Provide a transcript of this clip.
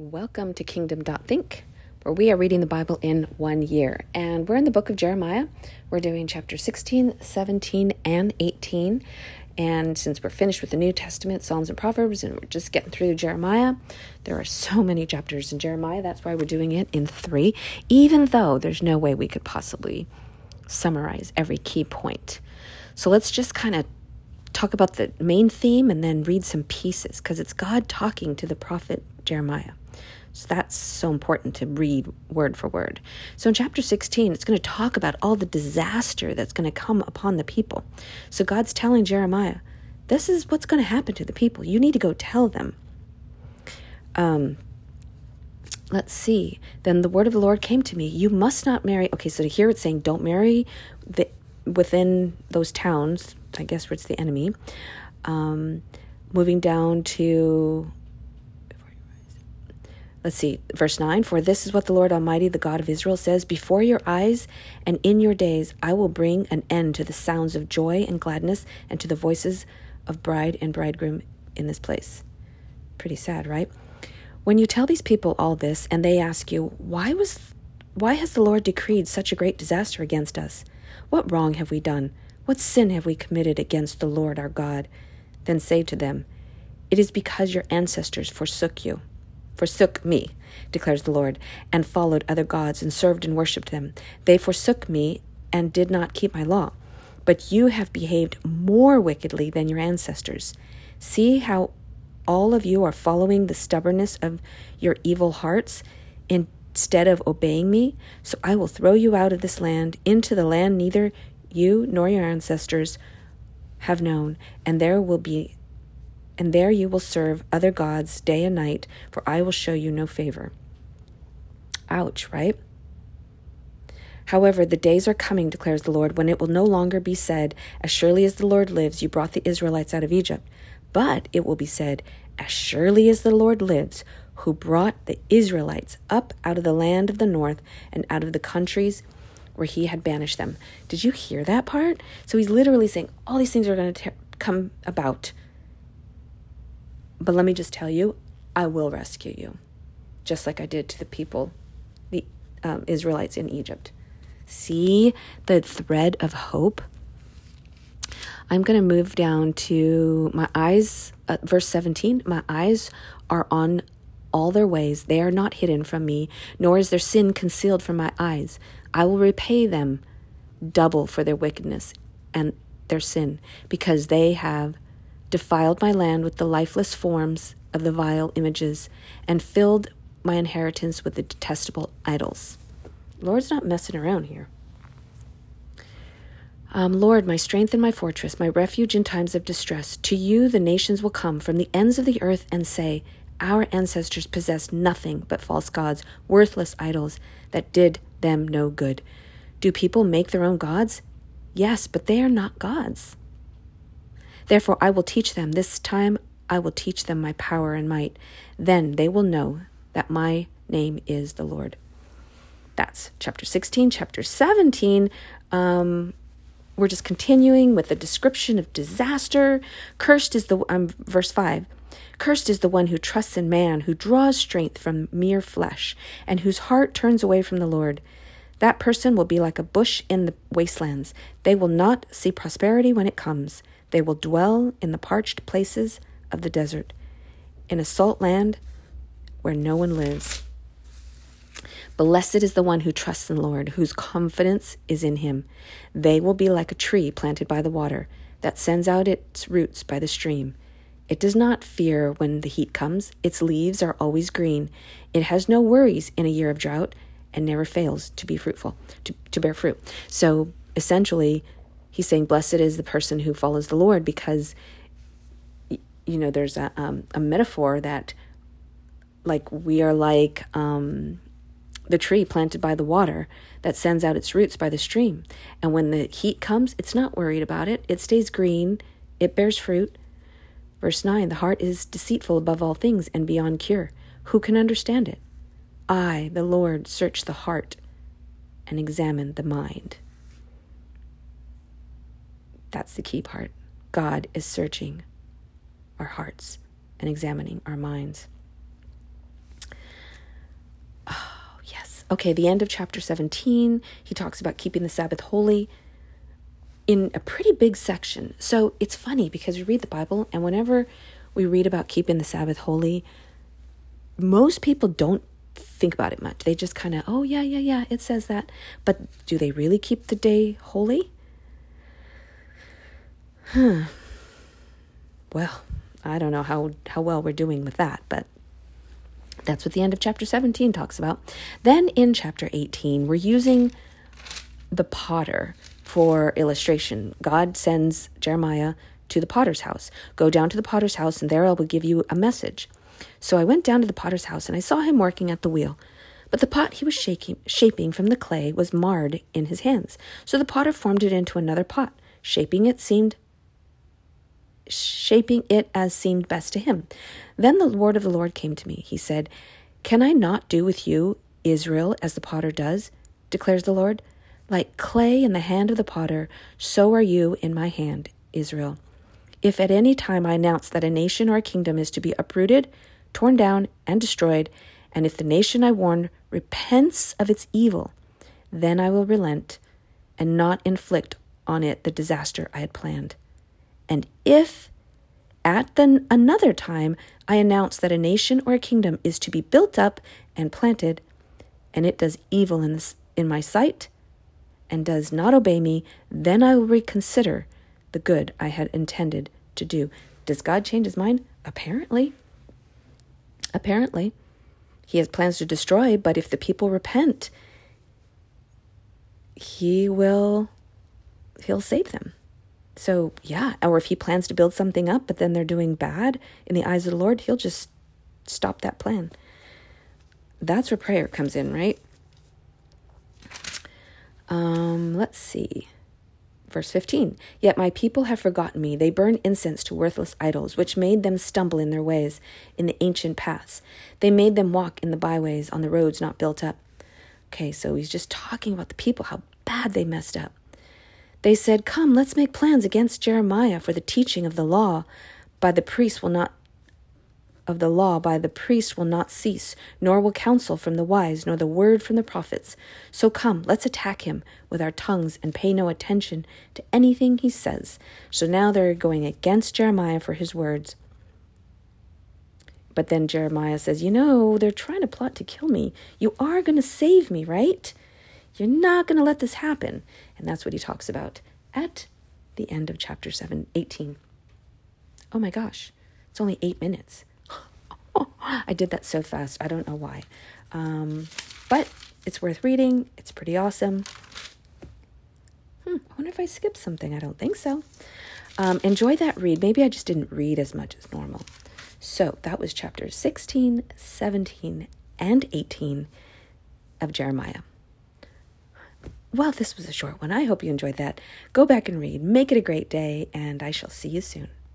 Welcome to Kingdom.think, where we are reading the Bible in one year. And we're in the book of Jeremiah. We're doing chapter 16, 17, and 18. And since we're finished with the New Testament, Psalms and Proverbs, and we're just getting through Jeremiah, there are so many chapters in Jeremiah. That's why we're doing it in three, even though there's no way we could possibly summarize every key point. So let's just kind of talk about the main theme and then read some pieces because it's God talking to the prophet Jeremiah. So that's so important to read word for word. So in chapter 16, it's going to talk about all the disaster that's going to come upon the people. So God's telling Jeremiah, this is what's going to happen to the people. You need to go tell them. Um, let's see. Then the word of the Lord came to me. You must not marry. Okay, so here it's saying don't marry the, within those towns, I guess where it's the enemy. Um, moving down to Let's see, verse 9 For this is what the Lord Almighty, the God of Israel, says Before your eyes and in your days, I will bring an end to the sounds of joy and gladness and to the voices of bride and bridegroom in this place. Pretty sad, right? When you tell these people all this and they ask you, Why was why has the Lord decreed such a great disaster against us? What wrong have we done? What sin have we committed against the Lord our God? Then say to them, It is because your ancestors forsook you forsook me, declares the Lord, and followed other gods and served and worshipped them. They forsook me and did not keep my law. But you have behaved more wickedly than your ancestors. See how all of you are following the stubbornness of your evil hearts instead of obeying me? So I will throw you out of this land into the land neither you nor your ancestors have known, and there will be and there you will serve other gods day and night, for I will show you no favor. Ouch, right? However, the days are coming, declares the Lord, when it will no longer be said, As surely as the Lord lives, you brought the Israelites out of Egypt. But it will be said, As surely as the Lord lives, who brought the Israelites up out of the land of the north and out of the countries where he had banished them. Did you hear that part? So he's literally saying all these things are going to come about but let me just tell you, I will rescue you, just like I did to the people, the um, Israelites in Egypt. See the thread of hope? I'm going to move down to my eyes, uh, verse 17. My eyes are on all their ways. They are not hidden from me, nor is their sin concealed from my eyes. I will repay them double for their wickedness and their sin, because they have defiled my land with the lifeless forms of the vile images, and filled my inheritance with the detestable idols. Lord's not messing around here. Um, Lord, my strength and my fortress, my refuge in times of distress, to you the nations will come from the ends of the earth and say, Our ancestors possessed nothing but false gods, worthless idols that did them no good. Do people make their own gods? Yes, but they are not gods. Therefore, I will teach them. This time I will teach them my power and might. Then they will know that my name is the Lord. That's chapter 16. Chapter 17, um, we're just continuing with the description of disaster. Cursed is the, um, verse 5. Cursed is the one who trusts in man, who draws strength from mere flesh, and whose heart turns away from the Lord. That person will be like a bush in the wastelands. They will not see prosperity when it comes. They will dwell in the parched places of the desert, in a salt land where no one lives. Blessed is the one who trusts in the Lord, whose confidence is in him. They will be like a tree planted by the water that sends out its roots by the stream. It does not fear when the heat comes. Its leaves are always green. It has no worries in a year of drought and never fails to be fruitful, to, to bear fruit. So essentially, he's saying, Blessed is the person who follows the Lord because, you know, there's a, um, a metaphor that, like, we are like um, the tree planted by the water that sends out its roots by the stream. And when the heat comes, it's not worried about it, it stays green, it bears fruit. Verse 9 The heart is deceitful above all things and beyond cure. Who can understand it? I, the Lord, search the heart and examine the mind. That's the key part. God is searching our hearts and examining our minds. Oh, yes. Okay, the end of chapter 17, he talks about keeping the Sabbath holy in a pretty big section. So it's funny because we read the Bible, and whenever we read about keeping the Sabbath holy, most people don't think about it much. They just kind of, oh, yeah, yeah, yeah, it says that. But do they really keep the day holy? Hmm. Well, I don't know how, how well we're doing with that, but that's what the end of chapter 17 talks about. Then in chapter 18, we're using the potter for illustration. God sends Jeremiah to the potter's house. Go down to the potter's house, and there I will give you a message. So I went down to the potter's house, and I saw him working at the wheel. But the pot he was shaking, shaping from the clay was marred in his hands. So the potter formed it into another pot. Shaping it seemed shaping it as seemed best to him. Then the word of the Lord came to me. He said, Can I not do with you, Israel, as the potter does? declares the Lord. Like clay in the hand of the potter, so are you in my hand, Israel. If at any time I announce that a nation or a kingdom is to be uprooted, torn down, and destroyed, and if the nation I warn repents of its evil, then I will relent and not inflict on it the disaster I had planned. And if at the, another time I announce that a nation or a kingdom is to be built up and planted, and it does evil in, this, in my sight and does not obey me, then I will reconsider the good I had intended to do. Does God change his mind? Apparently. Apparently. He has plans to destroy, but if the people repent, he will he'll save them. So, yeah, or if he plans to build something up, but then they're doing bad in the eyes of the Lord, he'll just stop that plan. That's where prayer comes in, right? Um, let's see. Verse 15 Yet my people have forgotten me. They burn incense to worthless idols, which made them stumble in their ways in the ancient paths. They made them walk in the byways on the roads not built up. Okay, so he's just talking about the people, how bad they messed up. They said, Come, let's make plans against Jeremiah for the teaching of the law. By the priests will not of the law by the priest will not cease, nor will counsel from the wise, nor the word from the prophets. So come, let's attack him with our tongues and pay no attention to anything he says. So now they're going against Jeremiah for his words. But then Jeremiah says, You know, they're trying to plot to kill me. You are going to save me, right? You're not going to let this happen. And that's what he talks about at the end of chapter 7, 18. Oh my gosh, it's only eight minutes. I did that so fast. I don't know why. Um, but it's worth reading. It's pretty awesome. Hmm, I wonder if I skipped something. I don't think so. Um, enjoy that read. Maybe I just didn't read as much as normal. So that was chapters 16, 17, and 18 of Jeremiah. Well, this was a short one. I hope you enjoyed that. Go back and read. Make it a great day, and I shall see you soon.